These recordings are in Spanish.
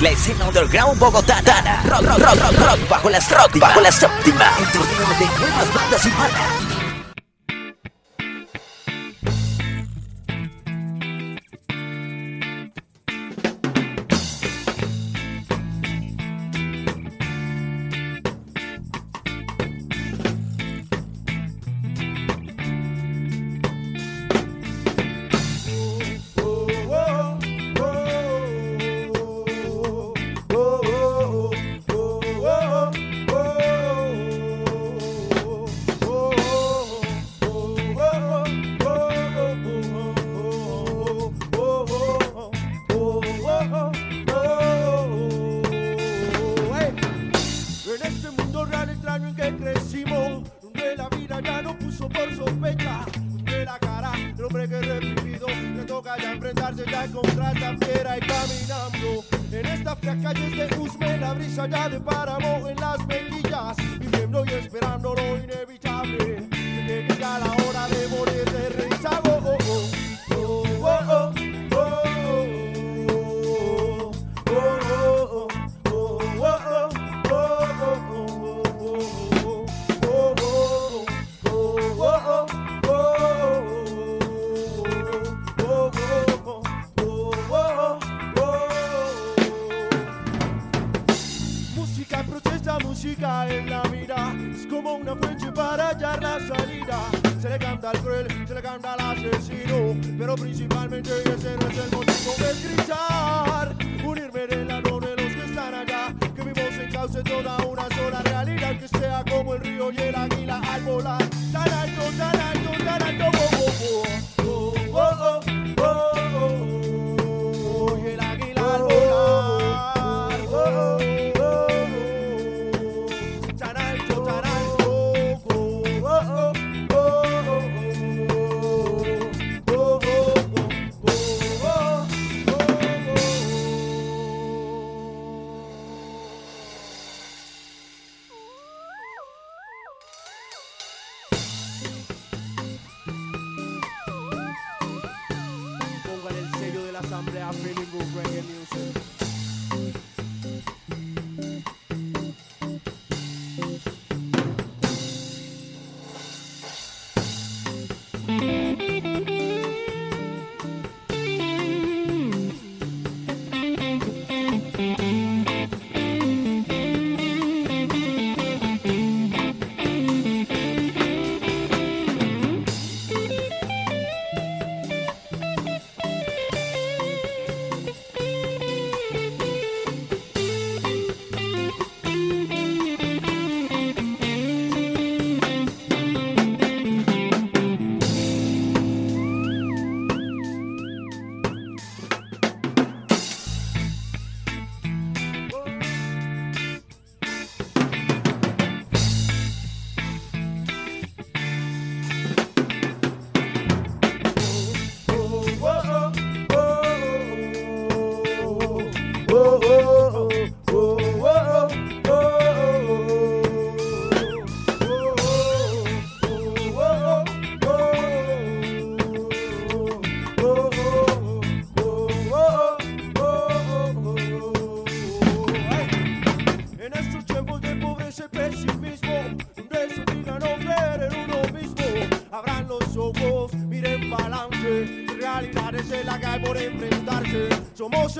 la escena underground bogotana. Rock, rock, rock, rock, rock, bajo las rock, bajo la séptima. El torneo de nuevas bandas humanas. águila al volar. Tan alto, tan alto, tan alto como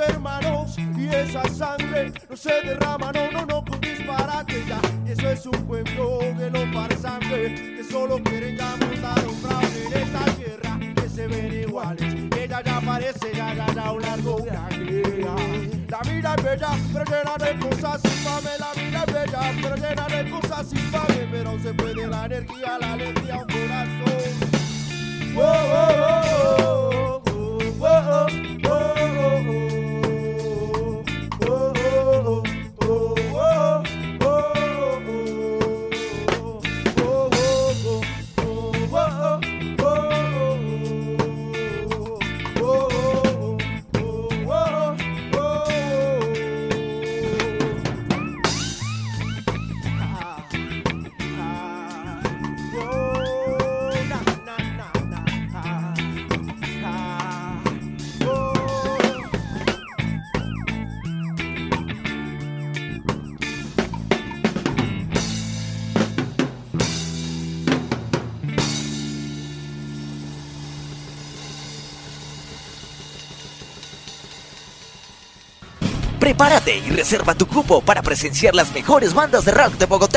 hermanos y esa sangre no se derrama, no Reserva tu cupo para presenciar las mejores bandas de rock de Bogotá.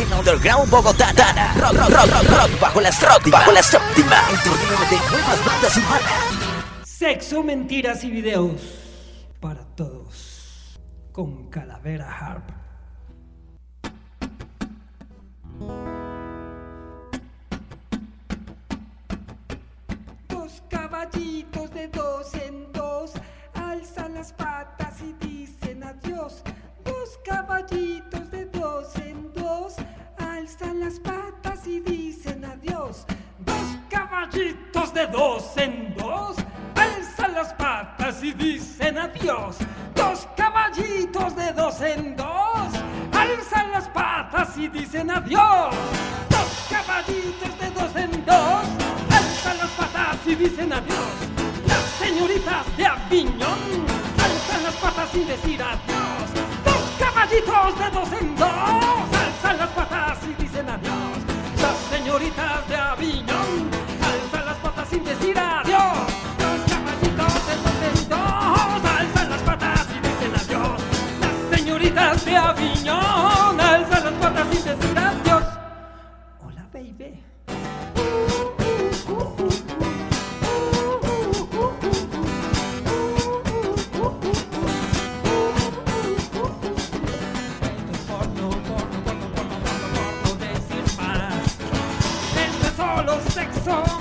Escena underground bogotana. Rock, rock, rock, rock, rock bajo la séptima. Bajo la séptima. El torneo de nuevas bandas. Sexo, mentiras y videos. Para todos. Con Calavera Harp.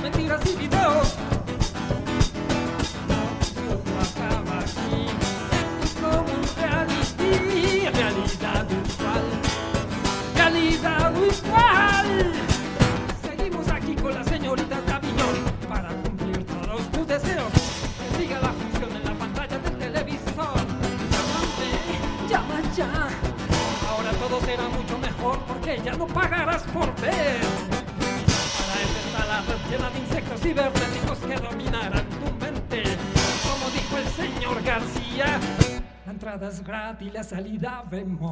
mentiras e vidão. realidad vemos.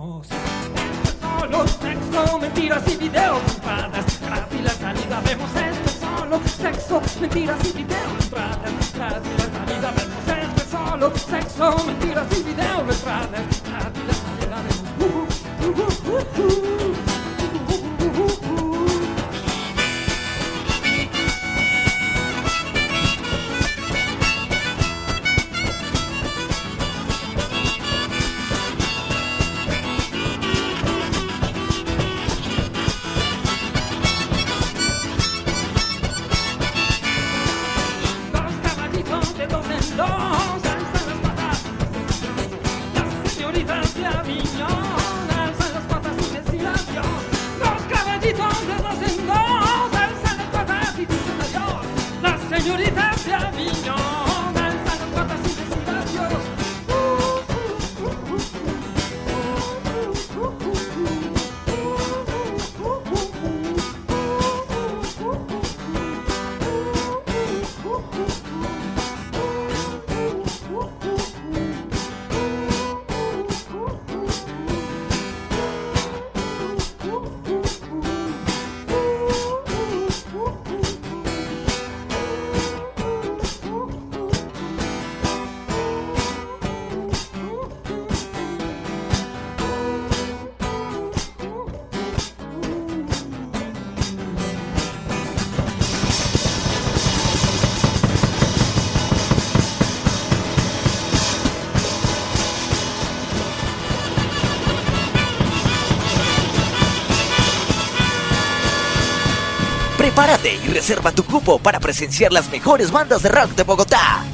Prepárate y reserva tu cupo para presenciar las mejores bandas de rock de Bogotá.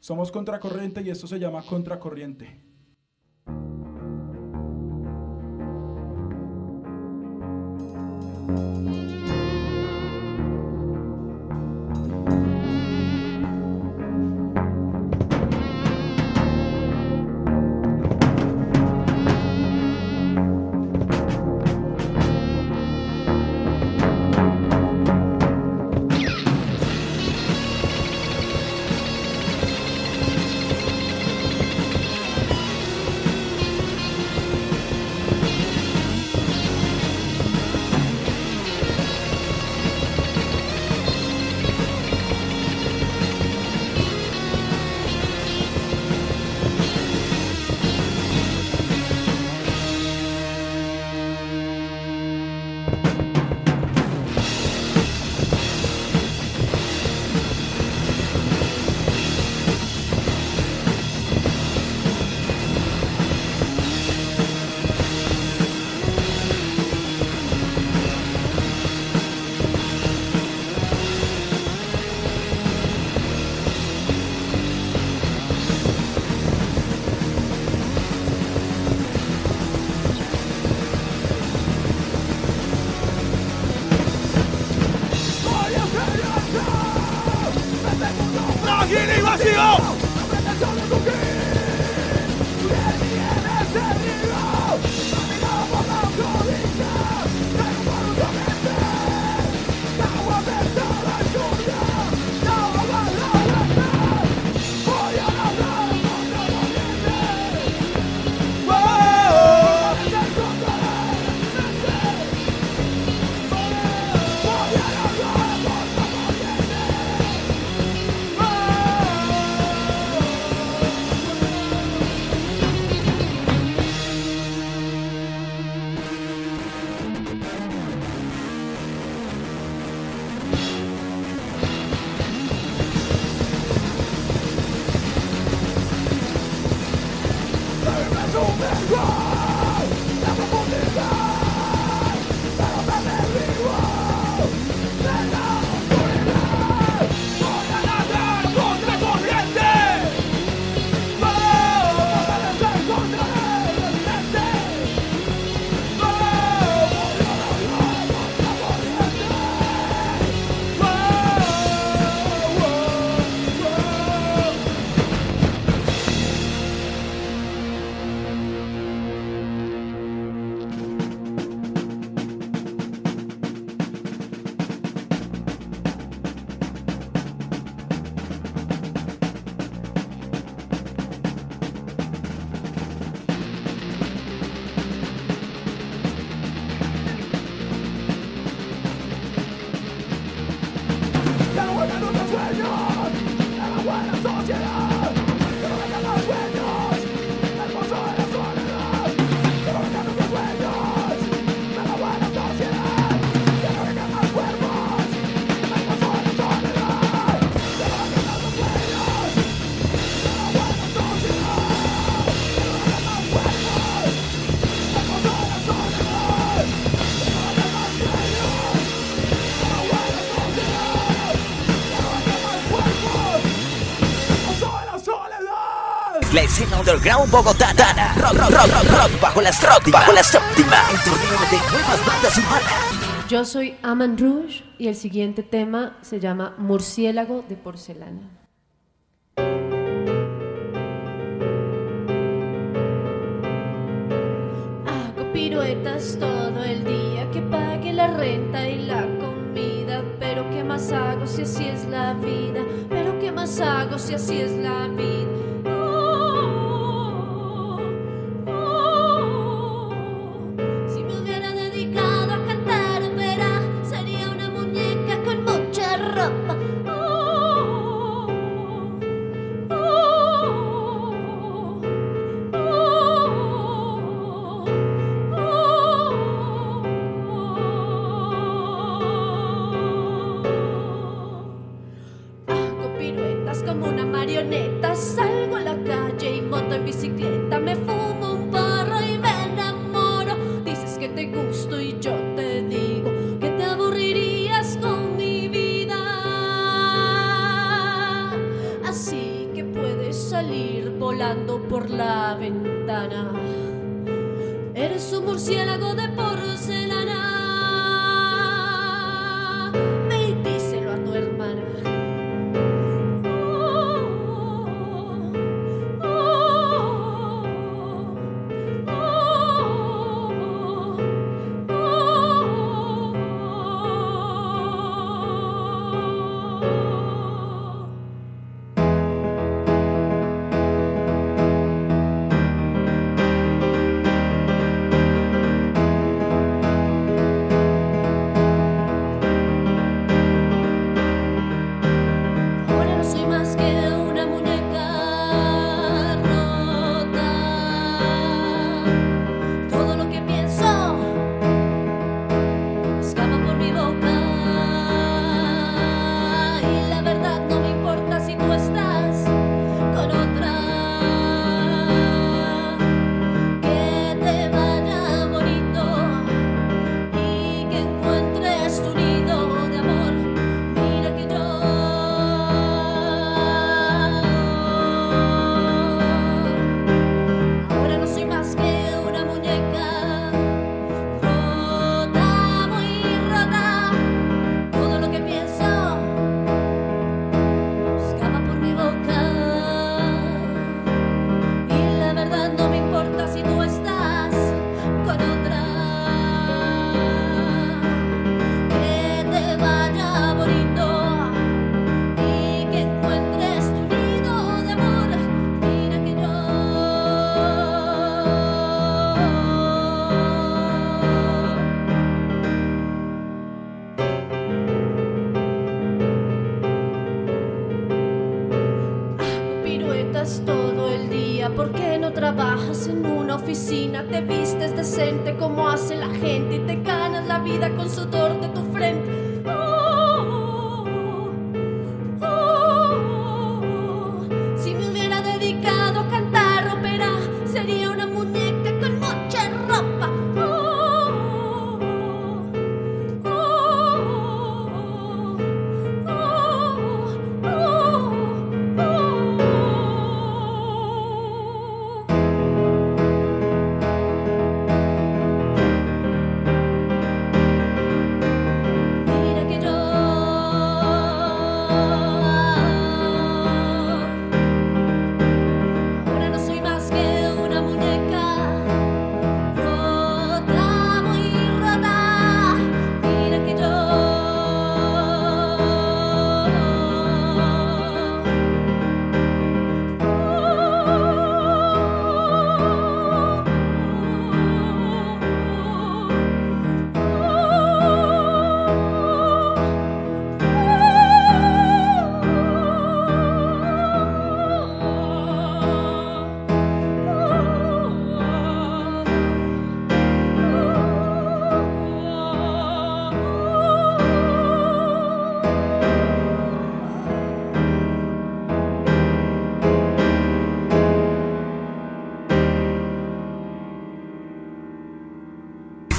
Somos Contracorriente y esto se llama Contracorriente. underground bogotana. Rock, rock, rock, rock, rock bajo la séptima. Bajo la séptima. Yo soy Aman Rouge y el siguiente tema se llama Murciélago de porcelana. Hago piruetas todo el día que pague la renta y la comida, pero qué más hago si así es la vida, pero qué más hago si así es la vida.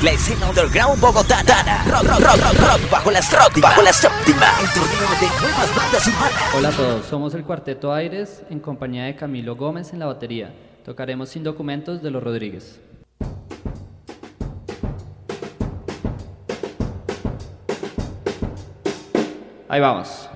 La escena underground bogotana. Rock, rock, rock, rock, bajo la séptima. Bajo la séptima. El torneo de nuevas bandas urbanas. Hola a todos, somos el Cuarteto Aires en compañía de Camilo Gómez en la batería. Tocaremos sin documentos de los Rodríguez. Ahí vamos.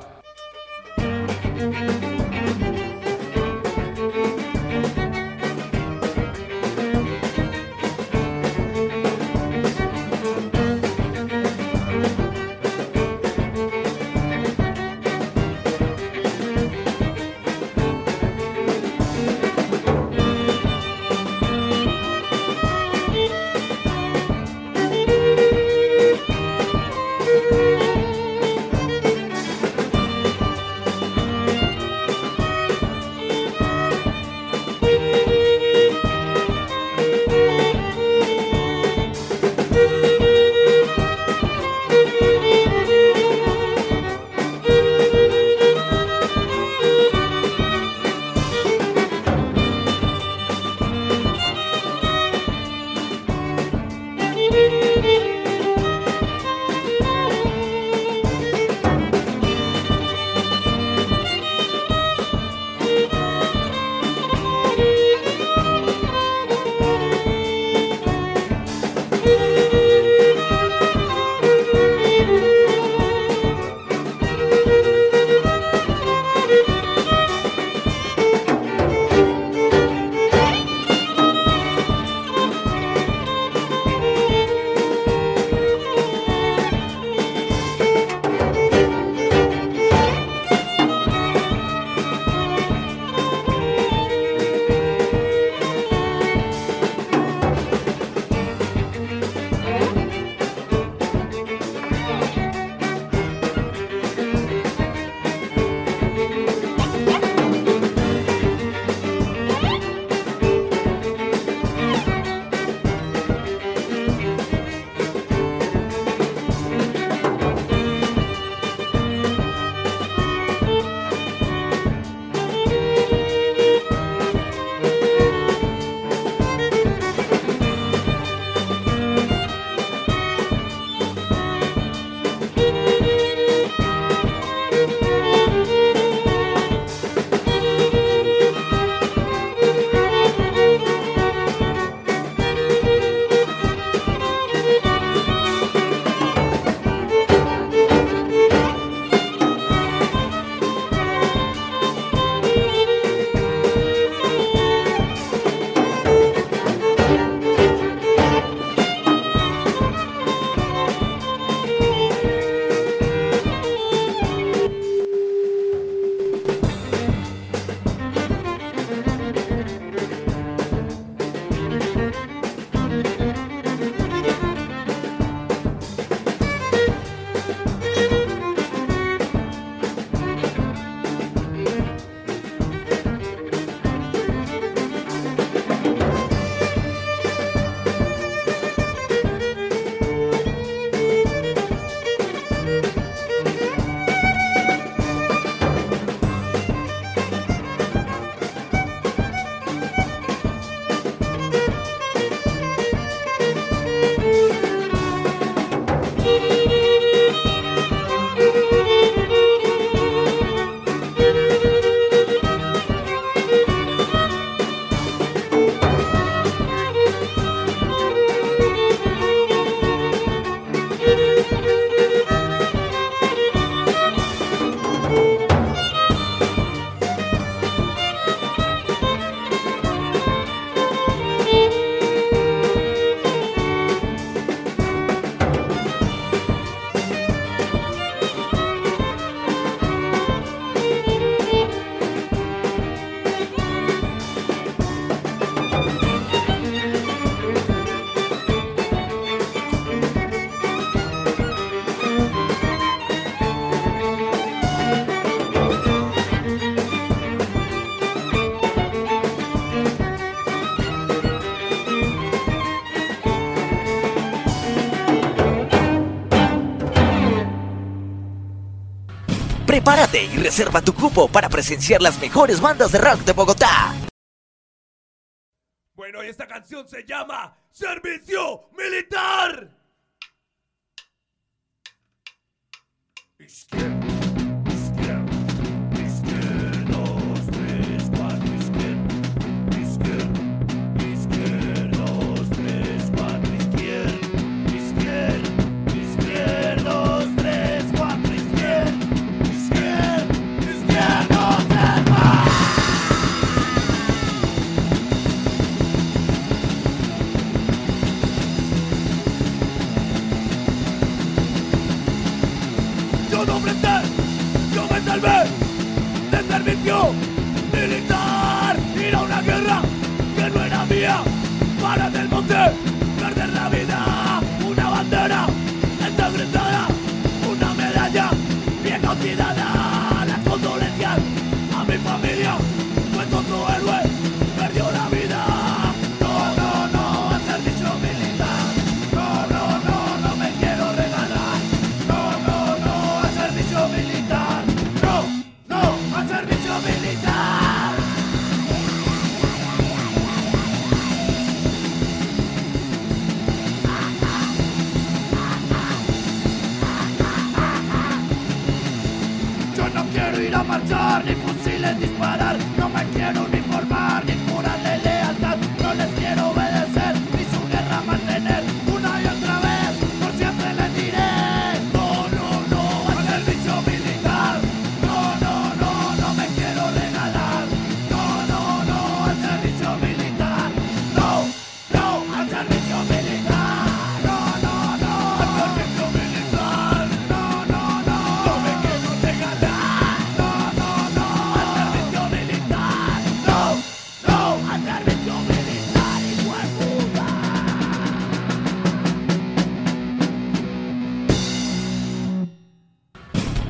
Prepárate y reserva tu cupo para presenciar las mejores bandas de rock de Bogotá.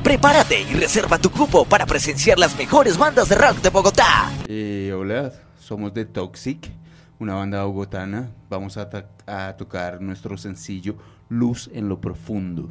Prepárate y reserva tu cupo para presenciar las mejores bandas de rock de Bogotá. Eh, hola, somos de Toxic, una banda bogotana. Vamos a tocar nuestro sencillo Luz en lo Profundo.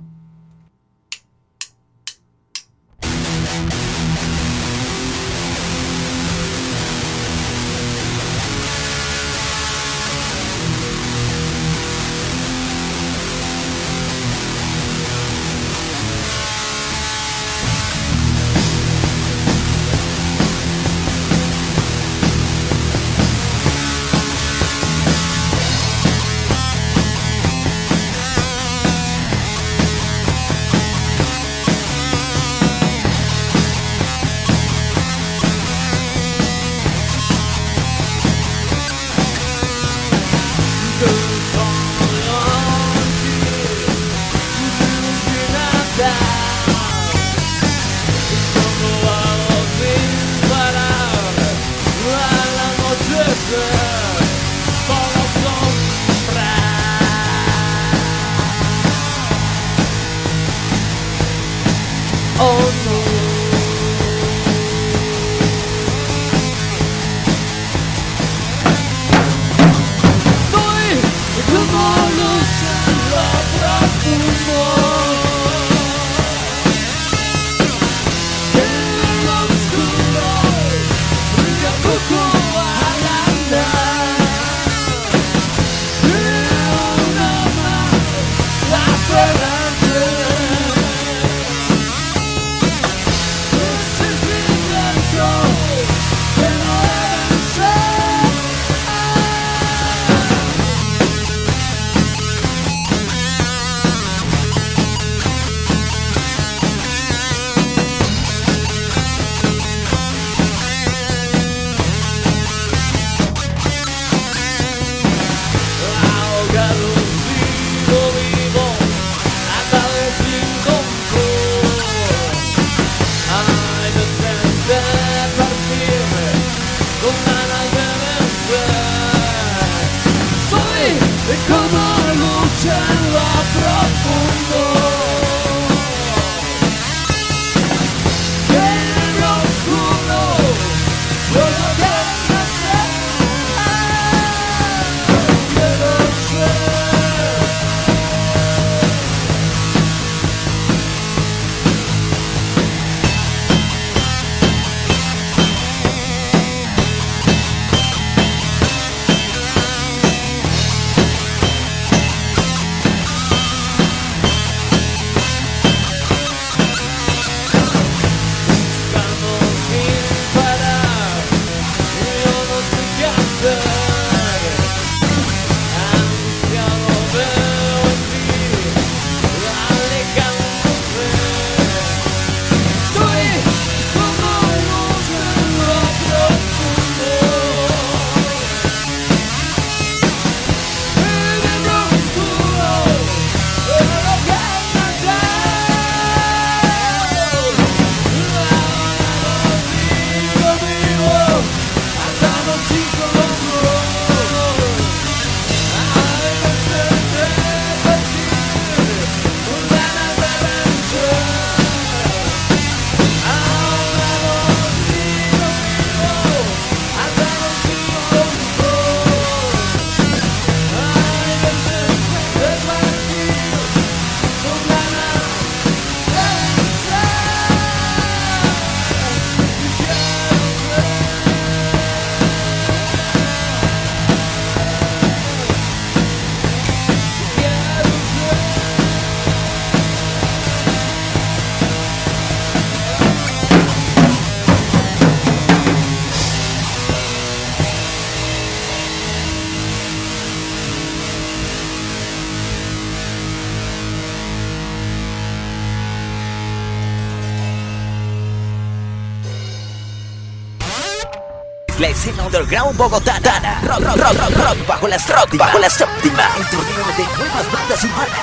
Underground bogotana. Rock, rock, rock, rock, rock bajo la séptima. Bajo la séptima. El torneo de nuevas bandas urbanas.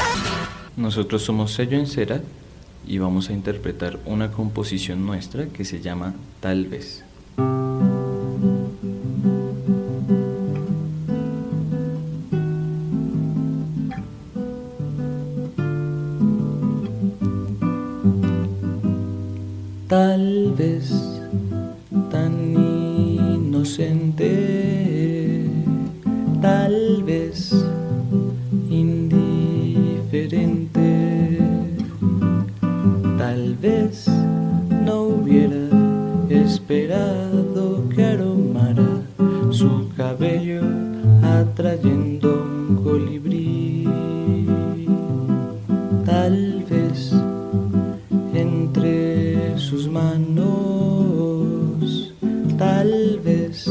Nosotros somos Sello en Cera y vamos a interpretar una composición nuestra que se llama Tal vez. Sus manos, tal vez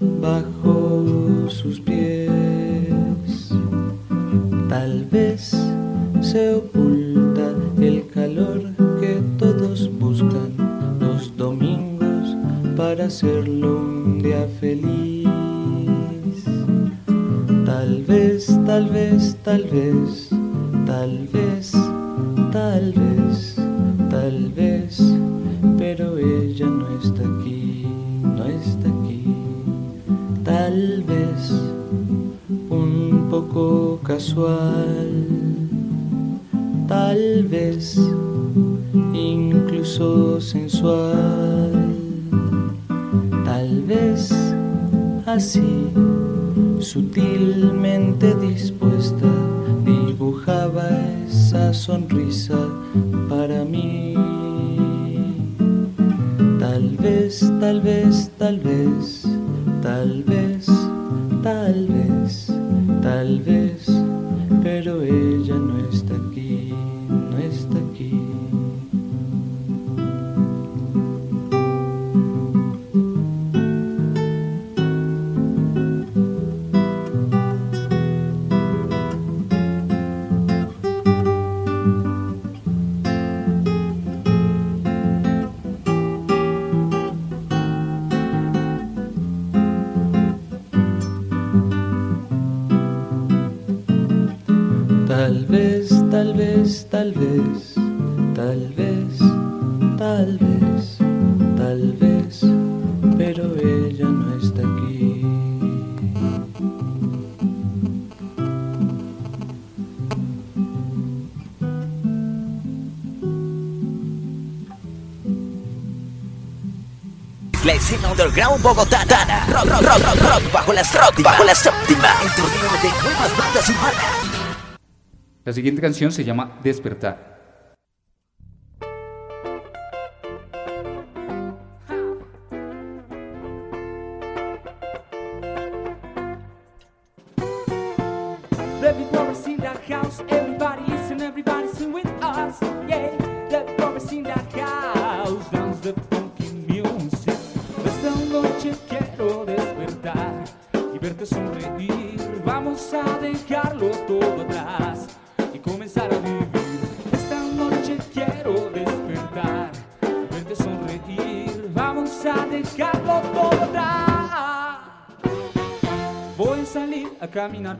bajo sus pies, tal vez se oculta el calor que todos buscan los domingos para hacerlo un día feliz. Tal vez, tal vez, tal vez, tal vez, tal vez, La escena underground bogotana. Rock, rock, rock, rock, rock bajo la séptima. Bajo la séptima. El torneo de nuevas bandas. La siguiente canción se llama Despertar.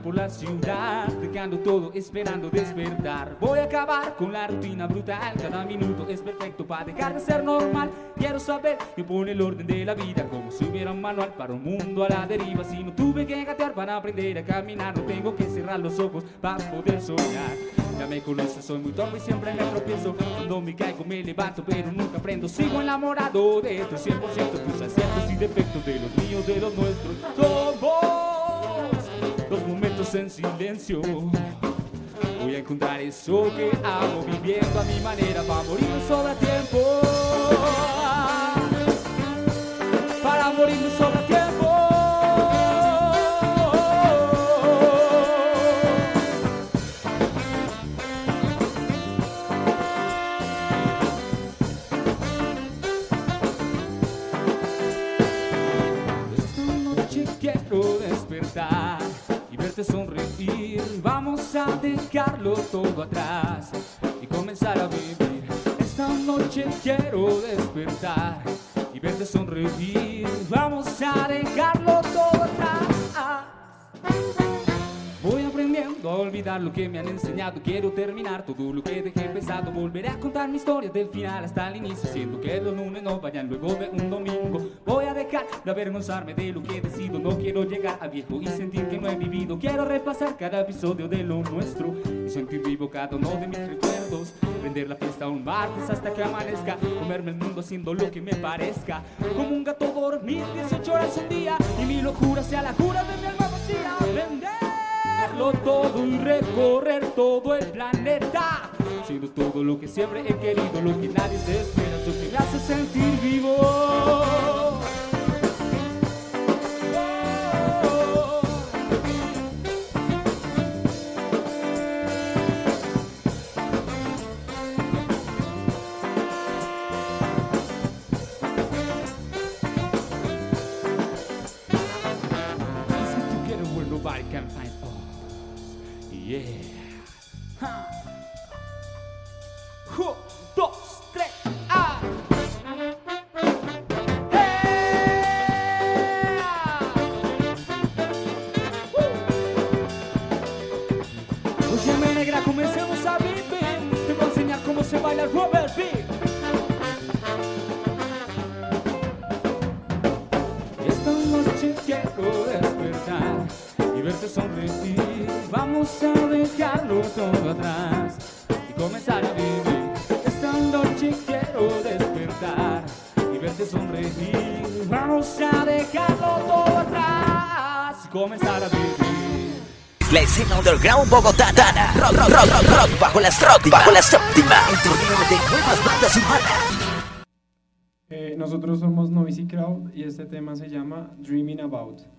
Por la ciudad, dejando todo esperando despertar. Voy a acabar con la rutina brutal, cada minuto es perfecto para dejar de ser normal. Quiero saber qué pone el orden de la vida, como si hubiera un manual para un mundo a la deriva. Si no tuve que gatear para aprender a caminar, no tengo que cerrar los ojos para poder soñar. Ya me conoces, soy muy torpe y siempre me tropiezo. Cuando me caigo me levanto, pero nunca aprendo. Sigo enamorado de esto, 100% tus aciertos y defectos de los míos, de los nuestros. En silencio. Voy a encontrar eso que amo viviendo a mi manera para morir no sobra tiempo. Para morir no sobra Vamos a dejarlo todo atrás y comenzar a vivir. Esta noche quiero despertar y verte sonreír. Lo que me han enseñado. Quiero terminar todo lo que dejé empezado. Volveré a contar mi historia del final hasta el inicio. Siendo que los lunes no vayan luego de un domingo. Voy a dejar de avergonzarme de lo que decido. No quiero llegar a viejo y sentir que no he vivido. Quiero repasar cada episodio de lo nuestro y sentir vivo cada uno de mis recuerdos. Vender la fiesta un martes hasta que amanezca. Comerme el mundo haciendo lo que me parezca. Como un gato dormir 18 horas un día y mi locura sea la cura de mi alma vacía. Venderlo todo y recorrer todo el planeta. Siendo todo lo que siempre he querido, lo que nadie se espera, lo que me hace sentir vivo. Vamos a dejarlo todo atrás y comenzar a vivir. Esta noche quiero despertar y verte sonreír. Vamos a dejarlo todo atrás y comenzar a vivir. La escena underground bogotana. Rock, rock, rock, rock, rock bajo la séptima. Bajo la séptima. El torneo de nuevas bandas urbanas. Eh, nosotros somos Noisy Crowd y este tema se llama Dreaming About.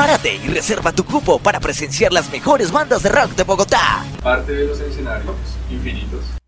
Prepárate y reserva tu cupo para presenciar las mejores bandas de rock de Bogotá. Parte de los escenarios infinitos.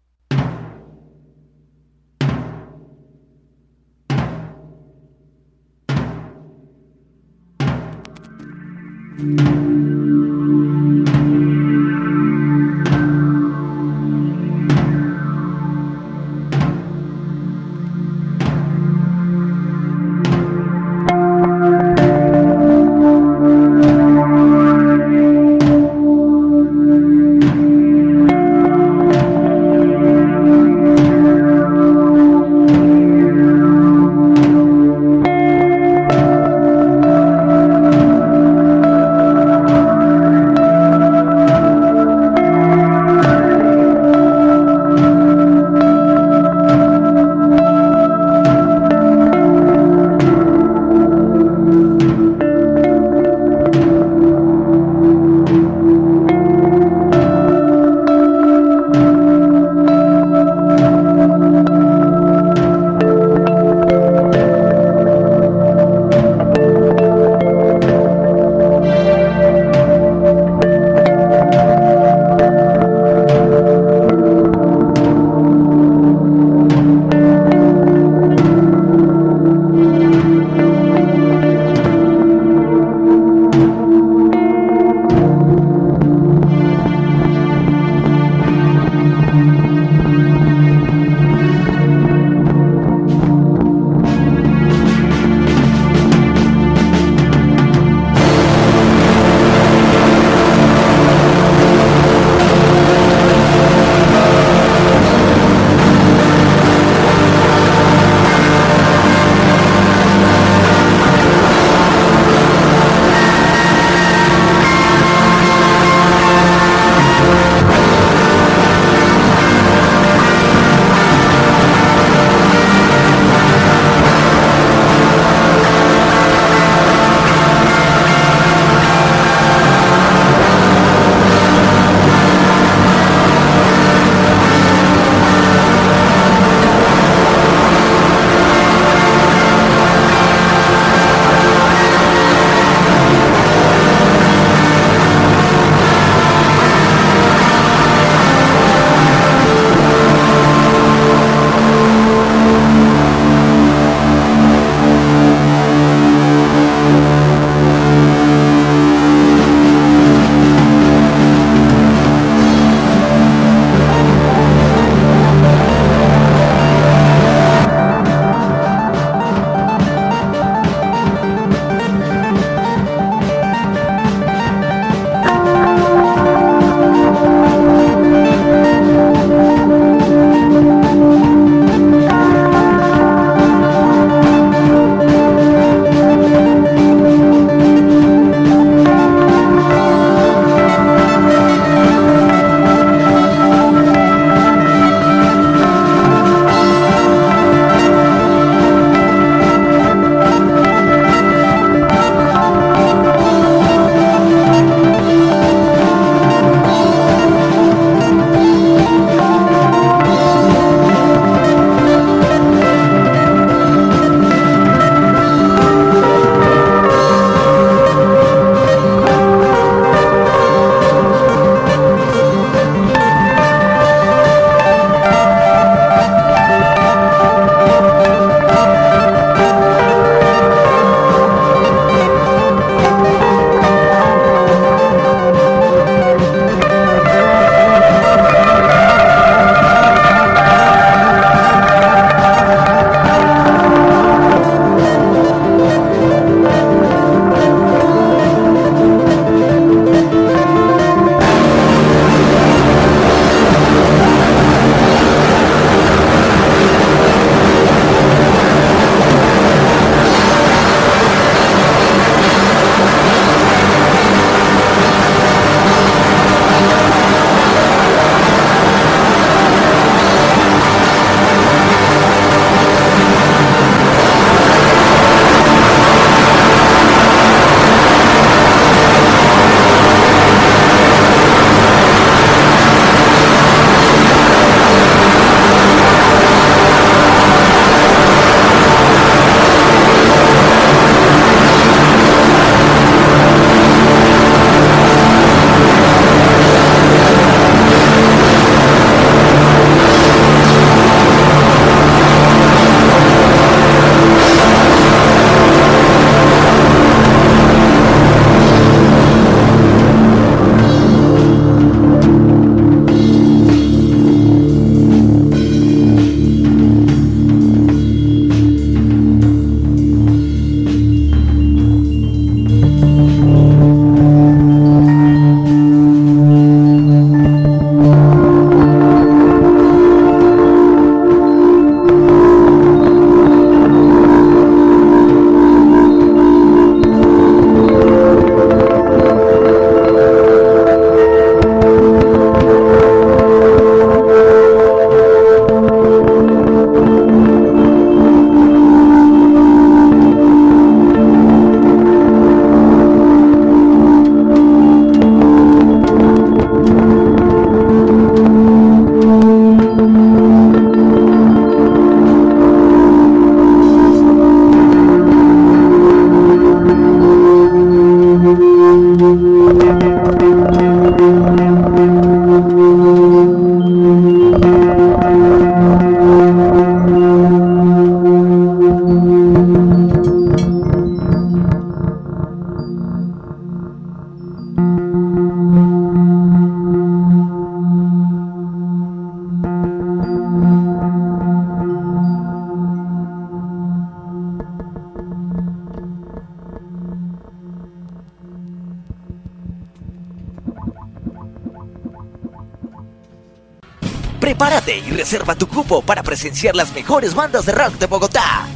Para presenciar las mejores bandas de rock de Bogotá.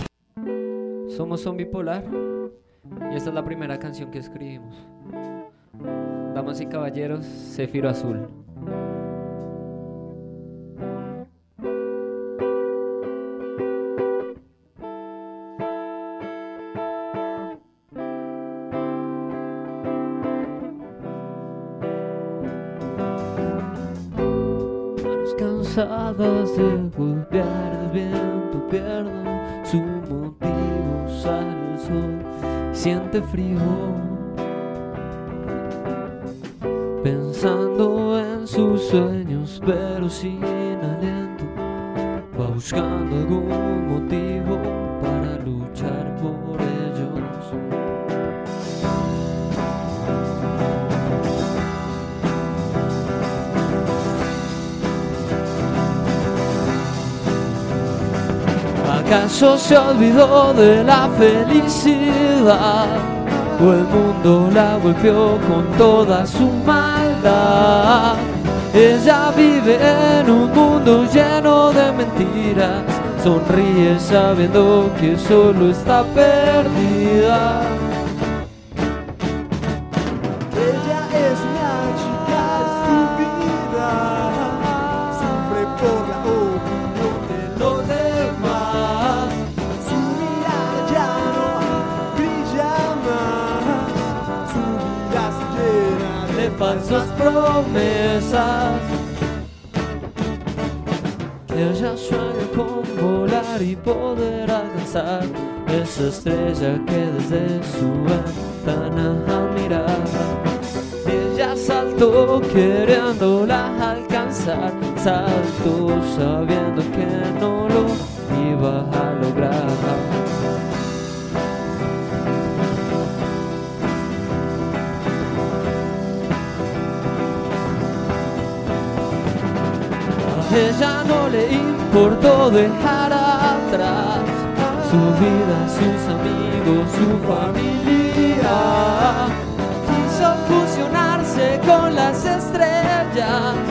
Somos Son Bipolar y esta es la primera canción que escribimos. Damas y caballeros, Céfiro Azul. Frío. Pensando en sus sueños, pero sin aliento, va buscando algún motivo para luchar por ellos. ¿Acaso se olvidó de la felicidad? ¿O el mundo la golpeó con toda su maldad? Ella vive en un mundo lleno de mentiras. Sonríe sabiendo que solo está perdida. Estrella que desde su ventana admiraba. Ella saltó queriéndola alcanzar, saltó sabiendo que no lo iba a lograr. Ella no le importó dejar atrás su vida, sus amigos, su familia. Quiso fusionarse con las estrellas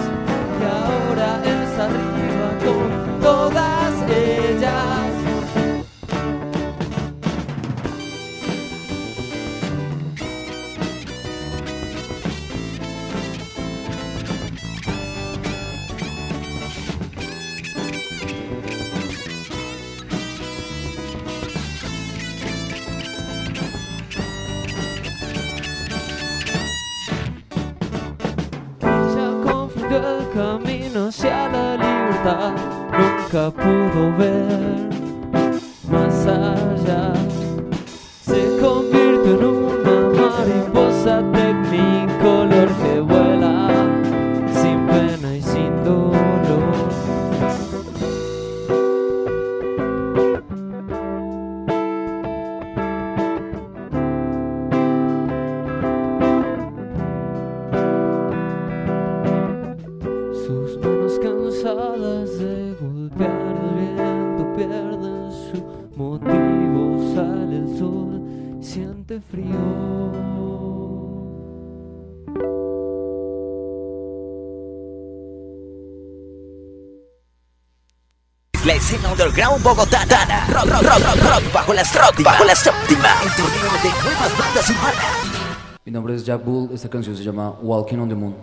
La escena underground bogotana. Rock, rock, rock, rock, rock bajo la séptima. Bajo la séptima. El torneo de nuevas bandas urbanas. Mi nombre es Jack Bull, esta canción se llama Walking on the Moon.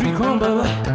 street crumble.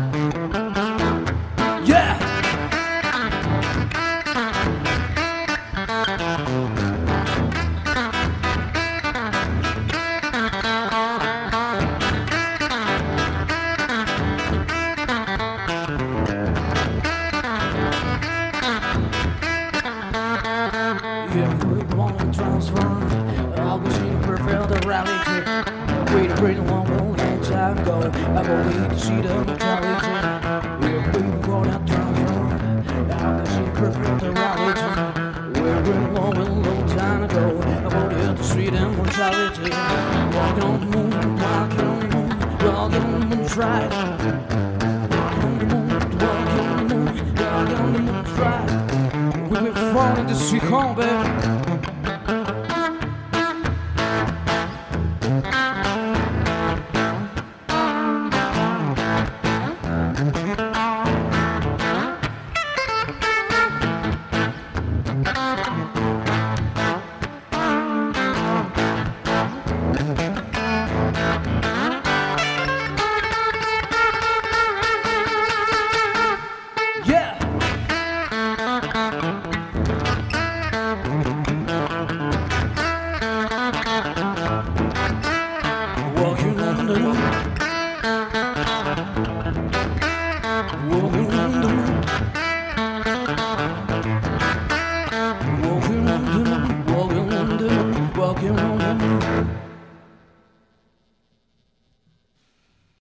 Combat